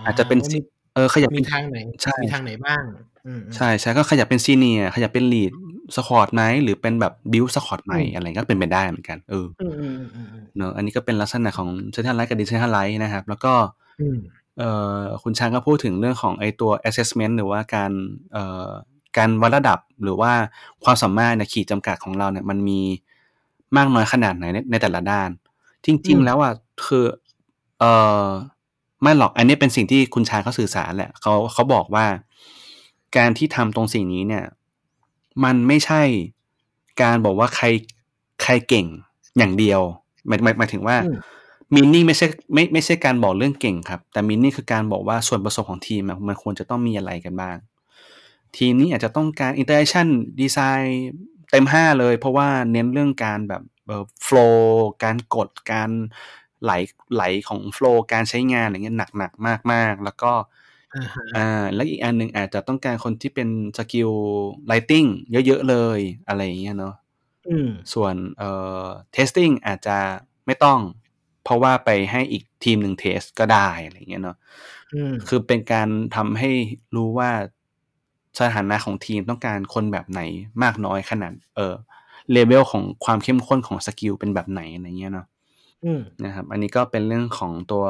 อาจจะเป็นว่ามีเออขยับมีเป็นทางไหนใช่มีทางไหนบ้างอืมใช่ใช่ก็ขยับเป็นซีเนียขยับเป็นลีดsquad ไหมหรือเป็นแบบ build squad ใหม่อะไรก็เป็นไปได้เหมือนกันเอออืมอืมอืมอืมอืมเนอะอันนี้ก็เป็นลักษณะของ centralize กับ decentralize นะครับ แล้วก็อืมเอ่อ คุณชาญก็พูดถึงเรื่องของไอตัว assessment หรือว่าการเอ่อการวัดระดับหรือว่าความสามารถในขีดจำกัดของเราเนี่ยมันมีมากน้อยขนาดไหนในในแต่ละด้าน จริง ๆ แล้วอะคือเอ่อไม่หรอกอันนี้เป็นสิ่งที่คุณชาญเขาสื่อสารแหละเขาเขาบอกว่า การที่ทำตรงสิ่งนี้เนี่ย มันไม่ใช่การบอกว่าใครใครเก่งอย่างเดียวหมายหมายหมายถึงว่าอื ม meaning ไม่ใช่ไม่ไม่ใช่การบอกเรื่องเก่งครับ แต่ meaning คือการบอกว่าส่วนผสมของทีมอะมันควรจะต้องมีอะไรกันบ้าง ทีมนี้อาจจะต้องการ interaction design เต็มห้าเลย เพราะว่าเน้นเรื่องการแบบเอ่อ flow การกดการไหลไหลของ flow การใช้งานอะไรเงี้ยหนักหนักมากมากๆแล้วก็อ่าฮะอ่าแล้วอีกอันหนึ่งอาจจะต้องการคนที่เป็น skill writing เยอะๆเลยอะไรอย่างเงี้ยเนาะอืมส่วนเอ่อ testing อาจจะไม่ต้อง เพราะว่าไปให้อีกทีมหนึ่ง test ก็ได้อะไรอย่างเงี้ยเนาะอืมคือเป็นการทำให้รู้ว่าสถานะของทีมต้องการคนแบบไหนมากน้อยขนาด เออเลเวลของความเข้มข้นของ skill เป็นแบบไหนอะไรเงี้ยเนาะอืมนะครับ อันนี้ก็เป็นเรื่องของตัว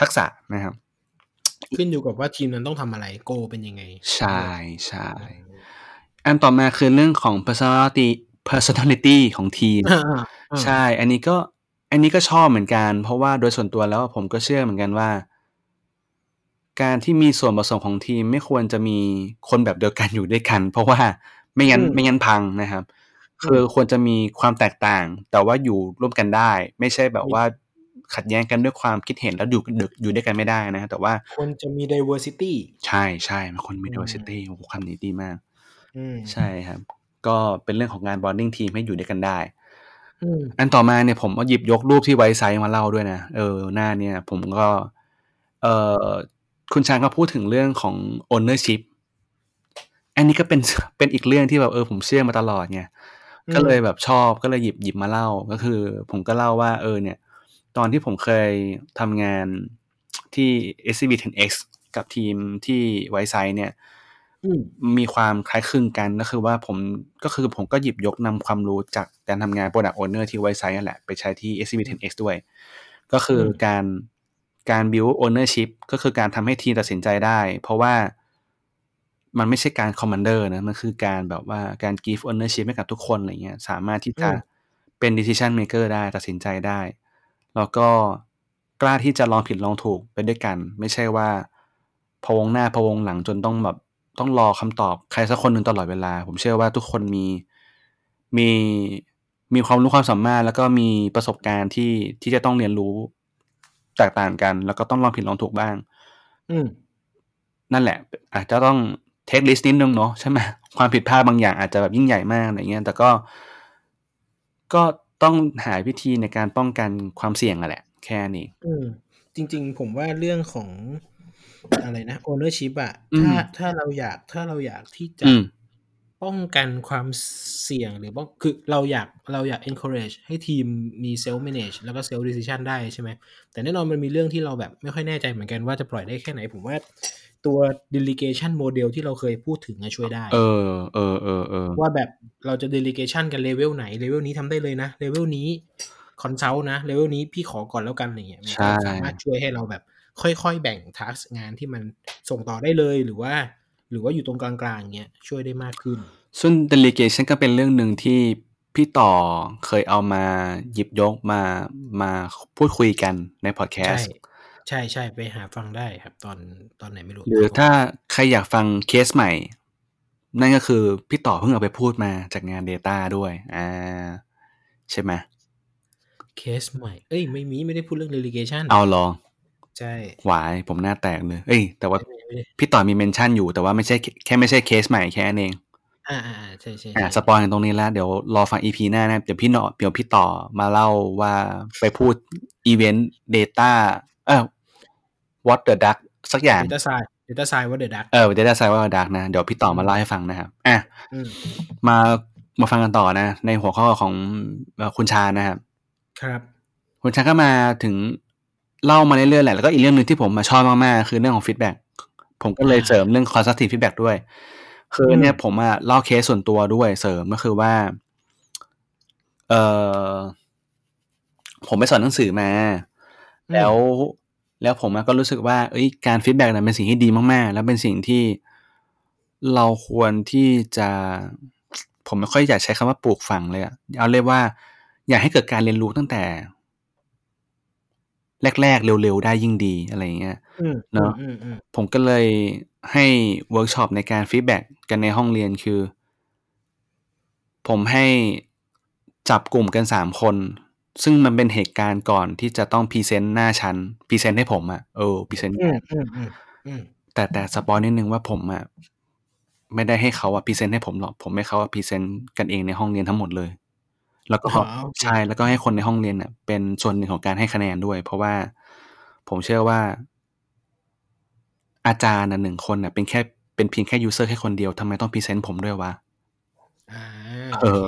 ทักษะนะครับ ขึ้นอยู่กับว่าทีมนั้นต้องทำอะไรโกเป็นยังไง ใช่ใช่อันต่อมาคือเรื่องของ personality personality ของทีมอ่าอ่าอ่าใช่ อันนี้ก็ อันนี้ก็ชอบเหมือนกัน เพราะว่าโดยส่วนตัวแล้วผมก็เชื่อเหมือนกันว่า การที่มีส่วนผสมของทีมไม่ควรจะมีคนแบบเดียวกันอยู่ด้วยกัน เพราะว่าไม่งั้นไม่งั้นพังนะครับ คือควรจะมีความแตกต่าง แต่ว่าอยู่ร่วมกันได้ ไม่ใช่แบบว่าขัดแย้งกันด้วยความคิดเห็นแล้วอยู่อยู่ด้วยกันไม่ได้นะแต่ว่าควรจะมี diversity ใช่ใช่มันคนมีอืม diversity โอ้โหคำนี้ดีมากอืมใช่ครับ ก็เป็นเรื่องของงาน bonding ทีมให้อยู่ด้วยกันได้ อันต่อมาเนี่ยผมก็หยิบยกรูปที่ไวซ์ไซส์มาเล่าด้วยนะ เออ หน้าเนี่ย ผมก็ เออคุณชางก็พูดถึงเรื่องของ ownership อันนี้ก็เป็นเป็นอีกเรื่องที่แบบเออผมเชื่อมาตลอดไงก็เลยแบบชอบก็เลยหยิบหยิบมาเล่าก็คือ ผมก็เล่าว่า เออ เนี่ย ตอนที่ผมเคยทำงานที่ SCB 10X กับทีมที่ไวซ์ไซส์เนี่ย มมีความคล้ายคลึงกันก็คือว่าผมก็คือผมก็หยิบยกนำความรู้จากการทำงาน Product Owner ที่ไวซ์ไซนั่นแหละ ไปใช้ที่ SCB 10X ด้วย ก็คืออมการการ build ownership ก็คือการทำให้ทีมตัดสินใจได้ เพราะว่ามันไม่ใช่การ commander นะ มันคือการแบบว่าการ give ownership ให้กับทุกคนอะไรเงี้ย สามารถที่จะเป็น decision maker ได้ตัดสินใจได้ แล้วก็กล้าที่จะลองผิดลองถูกไปด้วยกัน ไม่ใช่ว่าพะวงหน้าพะวงหลังจนต้องแบบ ต้องรอคำตอบใครสักคนหนึ่งตลอดเวลา ผมเชื่อว่าทุกคนมีมีมีความรู้ความสามารถ แล้วก็มีประสบการณ์ที่ที่จะต้องเรียนรู้แตกต่างกัน แล้วก็ต้องลองผิดลองถูกบ้าง อืมนั่นแหละ อาจจะต้องเทคลิสต์นิดนึงเนาะใช่ไหมความผิดพลาดบางอย่างอาจจะแบบยิ่งใหญ่มากอะไรเงี้ยแต่ก็ก็ต้องหาวิธีในการป้องกันความเสี่ยงอะแหละ แค่นี้อืมจริง ๆ ผมว่าเรื่องของ อะไรนะ ownership อะอืมถ้าถ้าเราอยากถ้าเราอยากที่จะอืมป้องกันความเสี่ยงหรือป้องคือเราอยากเราอยาก encourage ให้ทีมมี self manage แล้วก็ self decision ได้ใช่ไหม แต่แน่นอนมันมีเรื่องที่เราแบบไม่ค่อยแน่ใจเหมือนกันว่าจะปล่อยได้แค่ไหน ผมว่าตัว delegation model ที่เราเคยพูดถึงอะช่วยได้ เออเออเออเออว่าแบบเราจะ delegation กันเลเวลไหนเลเวลนี้ทำได้เลยนะเลเวลนี้ consult นะ เลเวลนี้พี่ขอก่อนแล้วกันอะไรเงี้ยมันใช่ก็สามารถช่วยให้เราแบบ ค่อยๆ แบ่ง task งานที่มันส่งต่อได้เลยหรือว่า หรือว่าอยู่ตรงกลางๆเงี้ยช่วยได้มากขึ้น ซึ่ง delegation ก็เป็นเรื่องหนึ่งที่พี่ต่อเคยเอามาหยิบยกมามาพูดคุยกันในพอดแคสใช่ต์ใช่ใช่ไปหาฟังได้ครับ ตอนตอนไหนไม่รู้ หรือถ้าใครอยากฟังเคสใหม่ นั่นก็คือพี่ต่อเพิ่งเอาไปพูดมาจากงาน Data ด้วยอ่าใช่ไหมเคสใหม่ เอ้ยไม่มีไม่ได้พูดเรื่อง delegation เอาลอง ใช่หวายผมหน้าแตกเลยเอ้ย แต่ว่าไม่ได้ไม่ได้พี่ต่อมีเมนชั่นอยู่แต่ว่าไม่ใช่แค่ไม่ใช่เคสใหม่แค่นั้นเอง อ่าอ่าอ่าใช่ใช่อ่าใช่ spoilกันตรงนี้แล้วเดี๋ยวรอฟัง EP หน้านะเดี๋ยวพี่เนาะเดี๋ยวพี่ต่อมาเล่าว่าไปพูดอีเวนต์ Data เออ What the Duck สักอย่าง Data Science Data Science What the Duckเออ Data Science What the Duck นะ เดี๋ยวพี่ต่อมาเล่าให้ฟังนะครับ อะอืมมามาฟังกันต่อนะ ในหัวข้อของเอ่อคุณชาญนะครับ ครับ คุณชาญก็มาถึง เล่ามาเรื่อยๆแหละแล้วก็อีกเรื่องหนึ่งที่ผมมาชอบมากๆ คือเรื่องของ feedbackผมก็เลยอ่าเสริมเรื่อง constructive feedback ด้วย คืออมเนี่ยผมอะเล่าเคสส่วนตัวด้วยเสริมก็คือว่า เออผมไปสอนหนังสือมา แล้วแล้วผมอะก็รู้สึกว่า เอ้ย การฟีดแบ็กนั้นเป็นสิ่งที่ดีมากๆ แล้วเป็นสิ่งที่เราควรที่จะ ผมไม่ค่อยอยากใช้คำว่าปลูกฝังเลยอะเอาเรียกว่า อยากให้เกิดการเรียนรู้ตั้งแต่ แรก ๆ เร็ว ๆ ได้ยิ่งดีอะไรอย่างเงี้ยอืมเนอะอืมอืมผมก็เลยให้เวิร์กช็อปในการ feedback กันในห้องเรียนคือ ผมให้จับกลุ่มกันสามคน ซึ่งมันเป็นเหตุการณ์ก่อนที่จะต้อง present หน้าชั้น present ให้ผมอะเออ present อืมอืมอืมอืมแต่แต่ spoil นิดนึงว่าผมอะไม่ได้ให้เขาอะ present ให้ผมหรอก ผมให้เขา present กันเองในห้องเรียนทั้งหมดเลย แล้วก็อ๋อโอเคใช่แล้วก็ให้คนในห้องเรียนเนี่ยเป็นส่วนหนึ่งของการให้คะแนนด้วย เพราะว่าผมเชื่อว่า อาจารย์น่ะหนึ่งคนน่ะเป็นแค่เป็นเพียงแค่ user แค่คนเดียวทำไมต้อง present ผมด้วยวะอ่าเอโออเค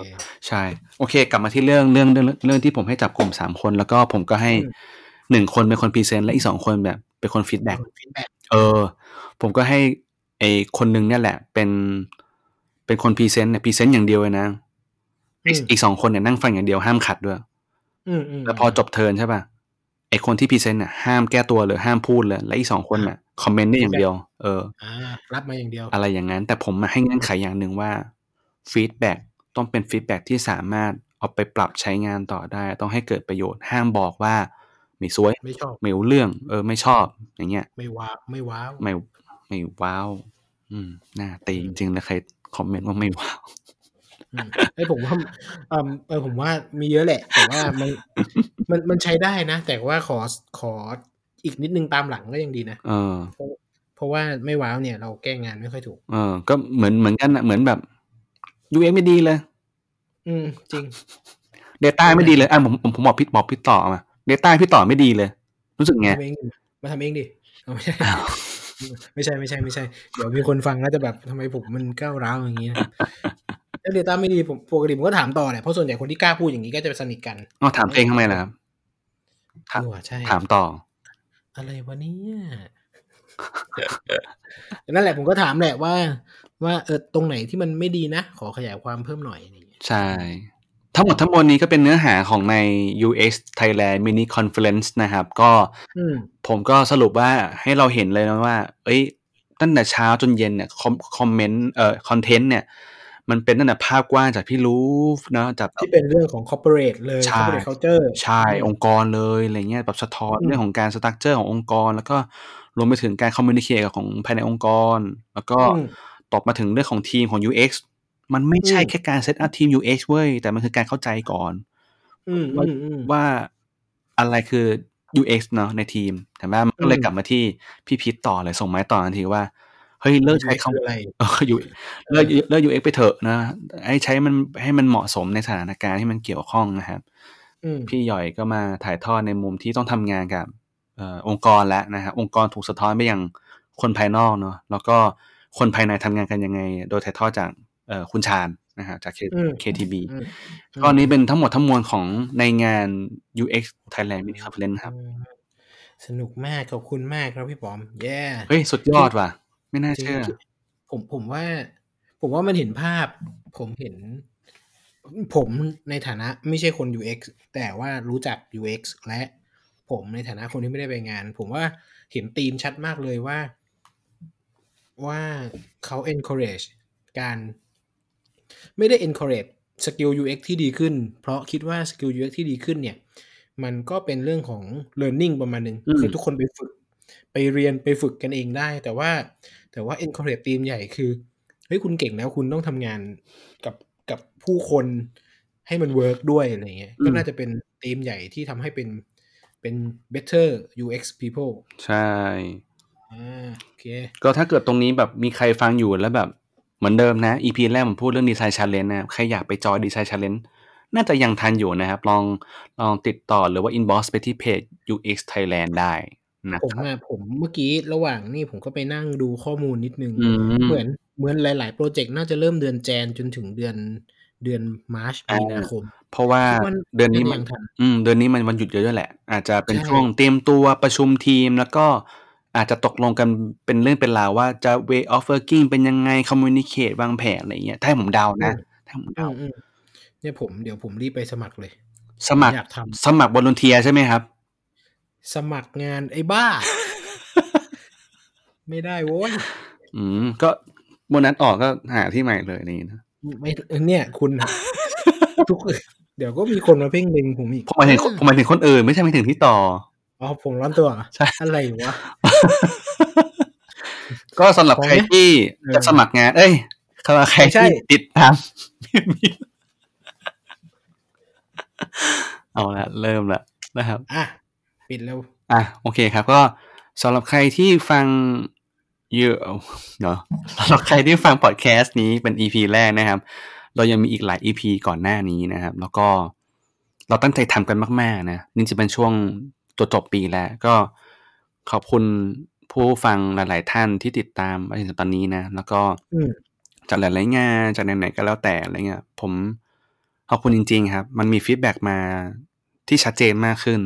ใช่ โอเค กลับมาที่เรื่องเรื่องเรื่องเรื่องที่ผมให้จับกลุ่มสามคน แล้วก็ผมก็ให้อืมหนึ่งคนเป็นคน present และอีกสองคนแบบ เป็นคน feedback feedback เออ ผมก็ให้ไอคนหนึ่งเนี่ยแหละ เป็นเป็นคน present เนี่ย present อย่างเดียวเลยนะ อีกอีกสองคนเนี่ยนั่งฟังอย่างเดียวห้ามขัดด้วยอืมอืมแล้วพอจบ turn ใช่ป่ะไอคนที่ present เนี่ยห้ามแก้ตัวเลยห้ามพูดเลยและอีกสองคนเนี่ย comment ได้อย่างเดียว เอออ่ารับมาอย่างเดียว อะไรอย่างนั้น แต่ผมมาให้เงื่อนไขอย่างหนึ่งว่า feedback ต้องเป็น feedback ที่สามารถเอาไปปรับใช้งานต่อได้ ต้องให้เกิดประโยชน์ห้ามบอกว่าไม่สวยไม่ชอบไม่รู้เรื่อง เออ ไม่ชอบ อย่างเงี้ย ไม่ wow ไม่ wow ไม่ไม่ว้าว อืมน่าตีจริงๆเลยใครคอมเมนต์ว่าไม่ว้าวอืม ไอ้ยผมว่าเออเออผมว่ามีเยอะแหละ แต่ว่ามันมันมันใช้ได้นะ แต่ว่าขอขออีกนิดนึงตามหลังก็ยังดีนะเออเพราะว่าไม่ว้าวเนี่ย เราแก้งานไม่ค่อยถูกเออก็เหมือนเหมือนกันนะเหมือนแบบ UX ไม่ดีเลย อืม จริง Data ไม่ดีเลยอะผมผมผมบอกพี่บอกพี่ต่อมา Data พี่ต่อไม่ดีเลย รู้สึกไงทำเองดิมาทำเองดิเอาไม่ใช่ไม่ใช่ไม่ใช่ไม่ใช่ เดี๋ยวมีคนฟังแล้วจะแบบทำไมผมมันก้าวร้าวอย่างนี้นะ ถ้าเดต้าไม่ดีผมปกติผมก็ถามต่อแหละเพราะส่วนใหญ่คนที่กล้าพูดอย่างนี้ก็จะสนิทกันอ๋อถามตัวเองทำไมล่ะครับถามเออใช่ถามต่อ อะไรวะเนี่ยนั่นแหละผมก็ถามแหละว่า ว่าเออตรงไหนที่มันไม่ดีนะ ขอขยายความเพิ่มหน่อยอะไรอย่างเงี้ยใช่ ทั้งหมดทั้งมวลนี้ก็เป็นเนื้อหาของใน UX Thailand Mini Conference นะครับ ก็อืมผมก็สรุปว่าให้เราเห็นเลยนะว่า เอ้ยตั้งแต่เช้าจนเย็นเนี่ยคอม comment เอ่อ content เนี่ย มันเป็นตั้งแต่ภาพกว้างจากพี่รู้เนาะจากที่เป็นเรื่องของ corporate เลยใช่ corporate culture ใช่ องค์กรเลยอะไรเงี้ยแบบสะท้อนอืมเรื่องของการ structure ขององค์กร แล้วก็รวมไปถึงการ communication ของภายในองค์กร แล้วก็อืมตบมาถึงเรื่องของทีมของ UX มันไม่ใช่อืมแค่การ set up ทีม UX เว้ย แต่มันคือการเข้าใจก่อนอืมอืมอืมว่าอะไรคือ UX เนาะในทีมแต่ว่ามันก็เลยอืมกลับมาที่พี่พีทต่อเลยส่งไม้ต่อทันทีว่า เฮ้ยเลิกใช้ UX คืออะไรคำเออ U เลิกเลิก UX ไปเถอะนะให้ใช้มันให้มันเหมาะสมในสถานการณ์ที่มันเกี่ยวข้องนะครับอืมพี่หย่อยก็มาถ่ายทอดในมุมที่ต้องทำงานกับเออองค์กรแล้วนะครับองค์กรถูกสะท้อนไปยังคนภายนอกเนาะแล้วก็คนภายในทำงานกันยังไง โดยถ่ายทอดจากเอ่อคุณชาญนะฮะจาก K- อืม KTB อืมก็อันนี้เป็นทั้งหมดทั้งมวลของในงาน UX Thailand Mini Conference ครับอืมสนุกมากขอบคุณมากครับพี่ปอม แย่ เฮ้ย สุดยอดว่ะ ไม่น่าจริงเชื่อๆผมผมว่า ผมว่ามันเห็นภาพ ผมเห็น ผมในฐานะไม่ใช่คน UX แต่ว่ารู้จัก UX และผมในฐานะคนที่ไม่ได้ไปงาน ผมว่าเห็นธีมชัดมากเลยว่า ว่าเขา encourage การ ไม่ได้ encourage skill UX ที่ดีขึ้น เพราะคิดว่าสกิล UX ที่ดีขึ้นเนี่ย มันก็เป็นเรื่องของ learning ประมาณหนึ่งอืมคือทุกคนไปฝึก ไปเรียนไปฝึกกันเองได้ แต่ว่า แต่ว่า encourage ธีมใหญ่คือเฮ้ยคุณเก่งแล้วคุณต้องทำงานกับกับผู้คนให้มัน work ด้วยอะไรเงี้ยอืมก็น่าจะเป็นธีมใหญ่ที่ทำให้เป็นเป็น better UX people ใช่อ่าโอเคก็ถ้าเกิดตรงนี้แบบมีใครฟังอยู่แล้วแบบเหมือนเดิมนะ EP แรกผมพูดเรื่อง design challenge นะครับใครอยากไป join design challenge น่าจะยังทันอยู่นะครับ ลองลองติดต่อหรือว่า inbox ไปที่เพจ UX Thailand ได้นะ ผมครับอะผมเมื่อกี้ระหว่างนี่ผมก็ไปนั่งดูข้อมูลนิดนึงอืมเหมือนเหมือนหลาย ๆ โปรเจกต์น่าจะเริ่มเดือนแจนจนถึงเดือนเดือนมาร์ชอ่ามีมีนาคม เพราะว่ามันเดือนนี้น่าจะมันยังทันอืมเดือนนี้มันวันหยุดเยอะด้วยแหละ อาจจะเป็นใช่ช่วงเตรียมตัวประชุมทีมแล้วก็อาจจะตกลงกันเป็นเรื่องเป็นราวว่าจะ way of working เป็นยังไง communicate วางแผนอะไรอย่างเงี้ย ถ้าให้ผมเดานะ ถ้าให้ผมอืเดามอืมเนี่ยผมเดี๋ยวผมรีบไปสมัครเลย สมัครอยากทสมัครบอลเทียใช่ไหมครับำ สมัครงานไอ้บ้า ไม่ได้โว้ยอืม ก็โบนัสออกก็หาที่ใหม่เลยนี่นะไม่เนี่ย คุณอะทุกเดี๋ยวก็มีคนมาเพ่งเล็งผมอีกผมหมายถึงผมหมายถึงคนอื่นไม่ใช่หมายถึงพี่ต่ออ๋อผมร้อนตัวเหรอใช่อะไรวะก็สำหรับพอใคไหรมที่เออจะสมัครงาน เอ้ยสำหรับใครไม่ใช่ที่ติดตามเอาละเริ่มละนะครับ อะ ปิดเร็วอะโอเคครับ ก็สำหรับใครที่ฟังเยอะเนาะสำหรับใครที่ฟังพอดแคสต์นี้เป็น EP แรกนะครับ เรายังมีอีกหลาย EP ก่อนหน้านี้นะครับ แล้วก็เราตั้งใจทำกันมาก ๆ นะนี่จะเป็นช่วงตัวจบปีแล้ว ก็ขอบคุณผู้ฟังหลาย ๆ ท่านที่ติดตามมาถึงตอนนี้นะ แล้วก็อืมจากหลาย ๆ งานจากไหน ๆ ก็แล้วแต่อะไรเงี้ยผมขอบคุณจริง ๆ ครับ มันมีฟีดแบ็กมาที่ชัดเจนมากขึ้น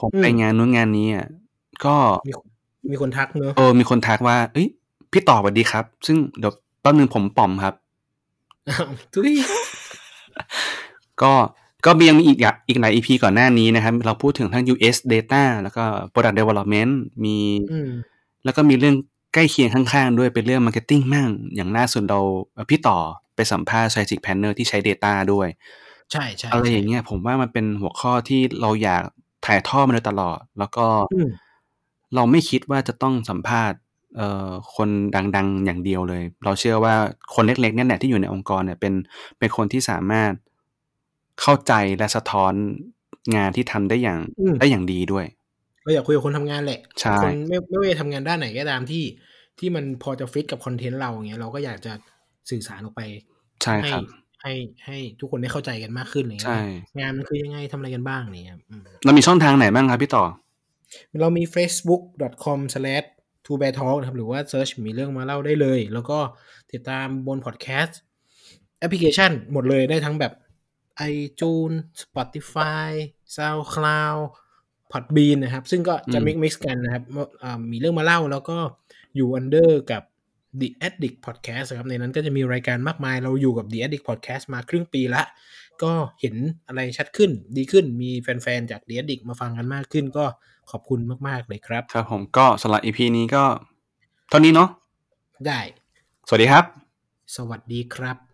ผมอืมไปงานนู้นงานนี้อะก็มีมีคนทักเนอะเออมีคนทักว่า เอ้ยพี่ต่อสวัสดีครับ ซึ่งเดี๋ยวแป๊บนึงผมป่อมครับอ้าวทุยก็ก็มียังมีอีกอะอีกหลาย EP ก่อนหน้านี้นะครับ เราพูดถึงทั้ง US Data แล้วก็ Product Development มีอืมแล้วก็มีเรื่องใกล้เคียงข้างๆ ด้วยเป็นเรื่อง Marketing มั่งอย่างล่าสุดเราเอ่อพี่ต่อไปสัมภาษณ์ strategic planner ที่ใช้ Data ด้วย ใช่ใช่อะไรใช่อย่างเงี้ยผมว่ามันเป็นหัวข้อที่เราอยาก ถ่ายทอดมาโดยตลอด แล้วก็อืมเราไม่คิดว่าจะต้องสัมภาษณ์เอ่อคนดังๆอย่างเดียวเลย เราเชื่อว่าคนเล็กๆเนี่ยแหละที่อยู่ในองค์กรเนี่ยเป็นเป็นคนที่สามารถเข้าใจและสะท้อนงานที่ทำได้อย่างอืมได้อย่างดีด้วยเราอยากคุยกับคนทำงานแหละใช่คนไม่ไม่ว่าจะทำงานด้านไหนก็ตามที่ที่มันพอจะฟิตกับคอนเทนต์เราอย่างเงี้ยเราก็อยากจะสื่อสารออกไปใช่ให้ครับ ให้ให้ทุกคนได้เข้าใจกันมากขึ้นอะไรใช่เงี้ยงานมันคือยังไงทำอะไรกันบ้างเนี่ยครับอืมเรามีช่องทางไหนบ้างครับพี่ต่อ เรามี facebook.com/to bear talk นะครับหรือว่า search มีเรื่องมาเล่าได้เลย แล้วก็ติดตามบนพอดแคสต์แอปพลิเคชันหมดเลยได้ทั้งแบบ iTunes Spotify SoundCloud Podbean นะครับ ซึ่งก็จะอืม mix mix กันนะครับอ่ามีเรื่องมาเล่าแล้วก็อยู่ under กับ The Addict Podcast นะครับในนั้นก็จะมีรายการมากมายเราอยู่กับ The Addict Podcast มาครึ่งปีละ ก็เห็นอะไรชัดขึ้นดีขึ้นมีแฟนๆ จาก The Addict มาฟังกันมากขึ้นก็ขอบคุณมากๆเลยครับ ครับผมก็สำหรับ EP นี้ก็เท่านี้เนาะได้ สวัสดีครับ สวัสดีครับ